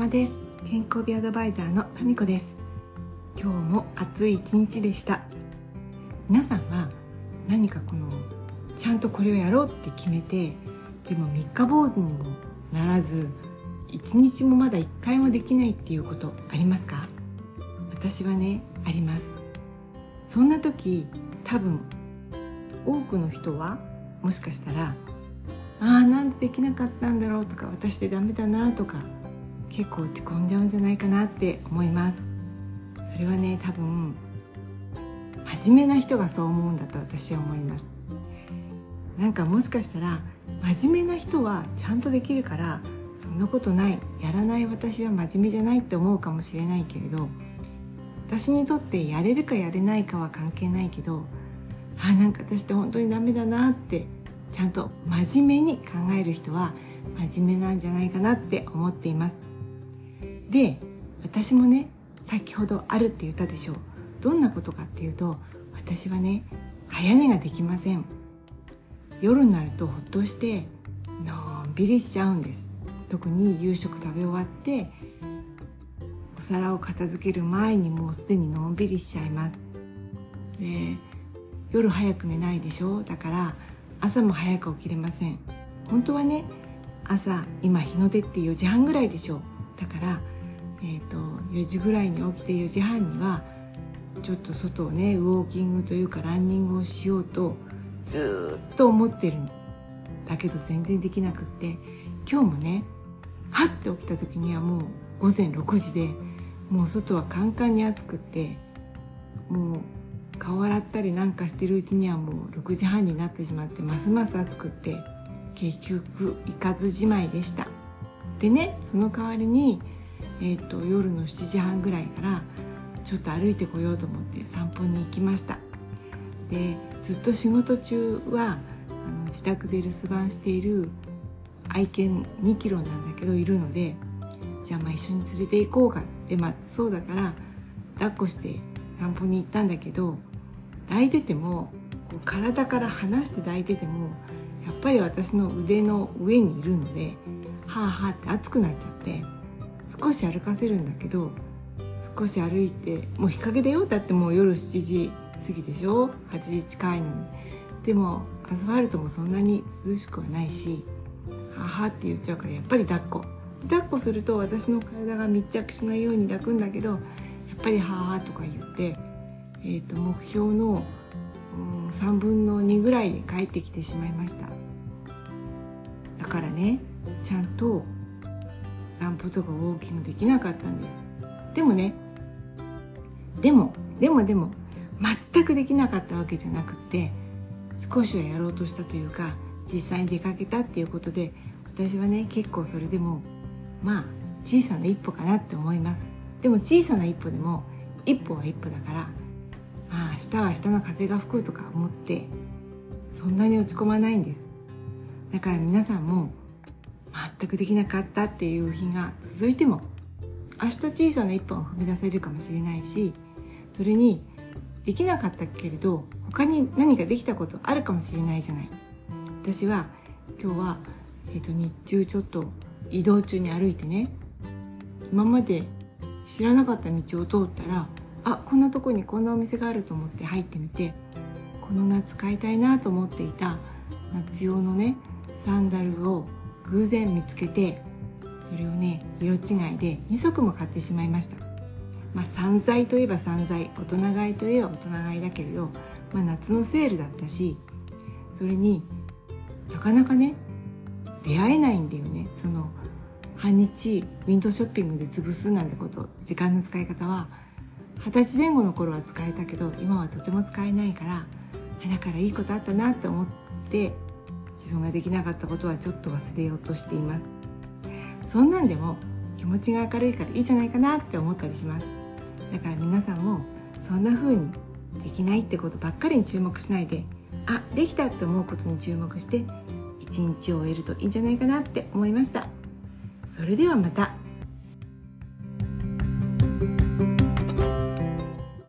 様です。健康美アドバイザーのタミコです。今日も暑い一日でした。皆さんは何かこのちゃんとこれをやろうって決めてでも三日坊主にもならず一日もまだ一回もできないっていうことありますか？私はねあります。そんな時多分多くの人はもしかしたらああなんでできなかったんだろうとか私でダメだなとか結構落ち込んじゃうんじゃないかなって思います。それはね多分真面目な人がそう思うんだと私は思います。なんかもしかしたら真面目な人はちゃんとできるからそんなことないやらない私は真面目じゃないって思うかもしれないけれど私にとってやれるかやれないかは関係ないけどあなんか私って本当にダメだなってちゃんと真面目に考える人は真面目なんじゃないかなって思っています。で私もね先ほどあるって言ったでしょう。どんなことかっていうと私はね早寝ができません。夜になるとほっとしてのんびりしちゃうんです。特に夕食食べ終わってお皿を片付ける前にもうすでにのんびりしちゃいます。で夜早く寝ないでしょ？だから朝も早く起きれません。本当はね朝今日の出って4時半ぐらいでしょ？だから、えーと、4時ぐらいに起きて4時半にはちょっと外をねウォーキングというかランニングをしようとずっと思ってるのだけど全然できなくって今日もねはって起きた時にはもう午前6時でもう外はカンカンに暑くってもう顔洗ったりなんかしてるうちにはもう6時半になってしまってますます暑くって結局行かずじまいでした。でねその代わりに、えーと、夜の7時半ぐらいからちょっと歩いてこようと思って散歩に行きました。でずっと仕事中はあの自宅で留守番している愛犬2キロなんだけどいるのでじゃあまあ一緒に連れて行こうかってまあそうだから抱っこして散歩に行ったんだけど抱いててもこう体から離して抱いててもやっぱり私の腕の上にいるのではあはあって熱くなっちゃって少し歩かせるんだけど少し歩いてもう日陰だよ。だってもう夜7時過ぎでしょ？8時近いのに。でもアスファルトもそんなに涼しくはないしははって言っちゃうからやっぱり抱っこ。抱っこすると私の体が密着しないように抱くんだけどやっぱりははとか言ってえーと、目標の、3分の2ぐらいで帰ってきてしまいました。だからねちゃんと散歩とかウォーキングできなかったんです。でもねでもでもでも全くできなかったわけじゃなくって少しはやろうとしたというか実際に出かけたっていうことで私はね結構それでもまあ小さな一歩かなって思います。でも小さな一歩でも一歩は一歩だからああ明日は明日の風が吹くとか思ってそんなに落ち込まないんです。だから皆さんも全くできなかったっていう日が続いても明日小さな一歩を踏み出せるかもしれないしそれにできなかったけれど他に何かできたことあるかもしれないじゃない。私は今日は、えーと、と日中ちょっと移動中に歩いてね今まで知らなかった道を通ったらあこんなとこにこんなお店があると思って入ってみてこの夏買いたいなと思っていた夏用のねサンダルを偶然見つけてそれをね色違いで2足も買ってしまいました。まあ散財といえば散財大人買いといえば大人買いだけれど、まあ、夏のセールだったしそれになかなかね出会えないんだよね。その半日ウィンドウショッピングで潰すなんてこと時間の使い方は二十歳前後の頃は使えたけど今はとても使えないからだからいいことあったなと思って自分ができなかったことはちょっと忘れようとしています。そんなんでも気持ちが明るいからいいじゃないかなって思ったりします。だから皆さんもそんな風にできないってことばっかりに注目しないであできたって思うことに注目して一日を終えるといいんじゃないかなって思いました。それではまた。